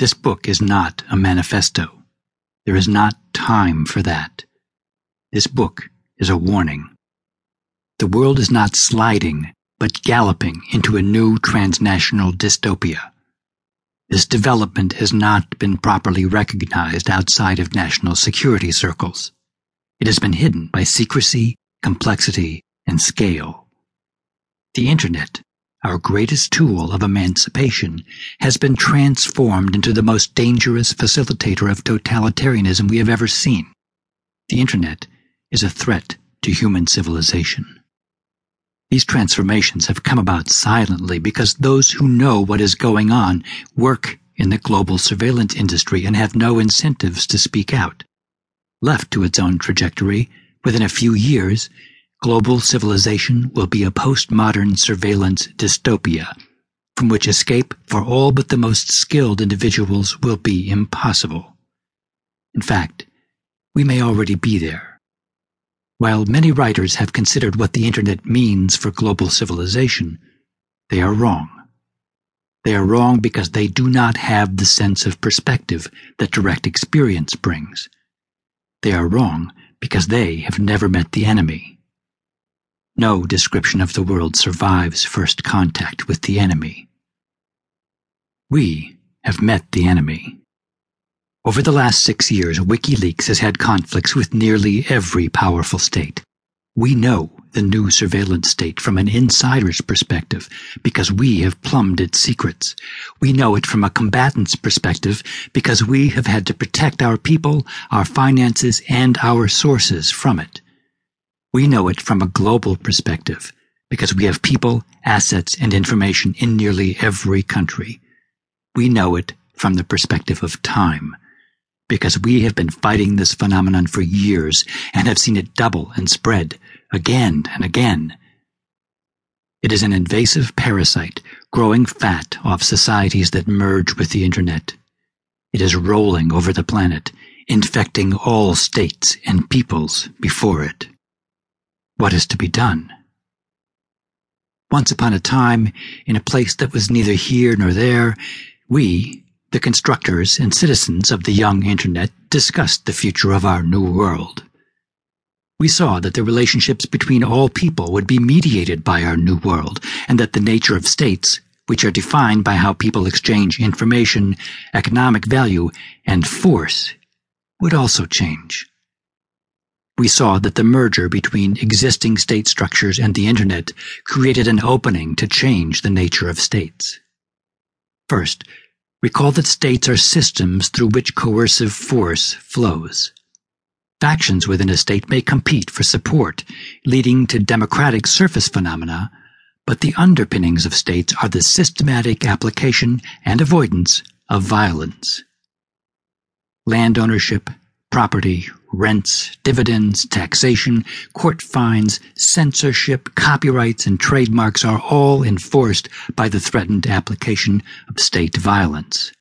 This book is not a manifesto. There is not time for that. This book is a warning. The world is not sliding, but galloping into a new transnational dystopia. This development has not been properly recognized outside of national security circles. It has been hidden by secrecy, complexity, and scale. The Internet, our greatest tool of emancipation, has been transformed into the most dangerous facilitator of totalitarianism we have ever seen. The Internet is a threat to human civilization. These transformations have come about silently because those who know what is going on work in the global surveillance industry and have no incentives to speak out. Left to its own trajectory, within a few years, global civilization will be a postmodern surveillance dystopia from which escape for all but the most skilled individuals will be impossible. In fact, we may already be there. While many writers have considered what the Internet means for global civilization, they are wrong. They are wrong because they do not have the sense of perspective that direct experience brings. They are wrong because they have never met the enemy. No description of the world survives first contact with the enemy. We have met the enemy. Over the last six years, WikiLeaks has had conflicts with nearly every powerful state. We know the new surveillance state from an insider's perspective because we have plumbed its secrets. We know it from a combatant's perspective because we have had to protect our people, our finances, and our sources from it. We know it from a global perspective because we have people, assets, and information in nearly every country. We know it from the perspective of time because we have been fighting this phenomenon for years and have seen it double and spread again and again. It is an invasive parasite growing fat off societies that merge with the internet. It is rolling over the planet, infecting all states and peoples before it. What is to be done? Once upon a time, in a place that was neither here nor there, we, the constructors and citizens of the young Internet, discussed the future of our new world. We saw that the relationships between all people would be mediated by our new world, and that the nature of states, which are defined by how people exchange information, economic value, and force, would also change we saw that the merger between existing state structures and the Internet created an opening to change the nature of states. First, recall that states are systems through which coercive force flows. Factions within a state may compete for support, leading to democratic surface phenomena, but the underpinnings of states are the systematic application and avoidance of violence. Land ownership, property, rents, dividends, taxation, court fines, censorship, copyrights, and trademarks are all enforced by the threatened application of state violence.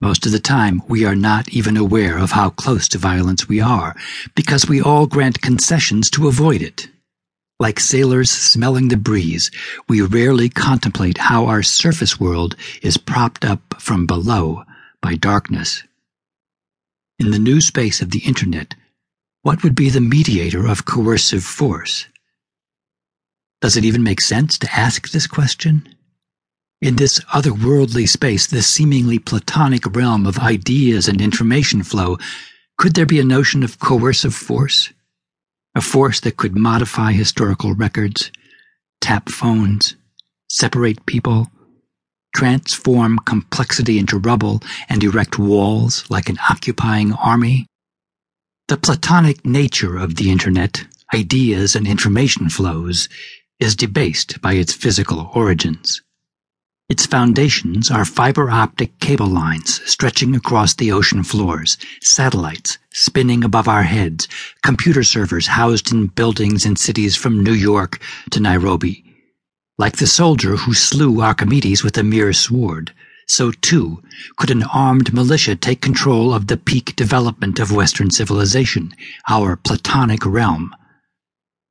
Most of the time, we are not even aware of how close to violence we are, because we all grant concessions to avoid it. Like sailors smelling the breeze, we rarely contemplate how our surface world is propped up from below by darkness. In the new space of the Internet, what would be the mediator of coercive force? Does it even make sense to ask this question? In this otherworldly space, this seemingly platonic realm of ideas and information flow, could there be a notion of coercive force? A force that could modify historical records, tap phones, separate people, transform complexity into rubble, and erect walls like an occupying army? The platonic nature of the Internet, ideas and information flows, is debased by its physical origins. Its foundations are fiber optic cable lines stretching across the ocean floors, satellites spinning above our heads, computer servers housed in buildings in cities from New York to Nairobi, like the soldier who slew Archimedes with a mere sword, so too could an armed militia take control of the peak development of Western civilization, our Platonic realm,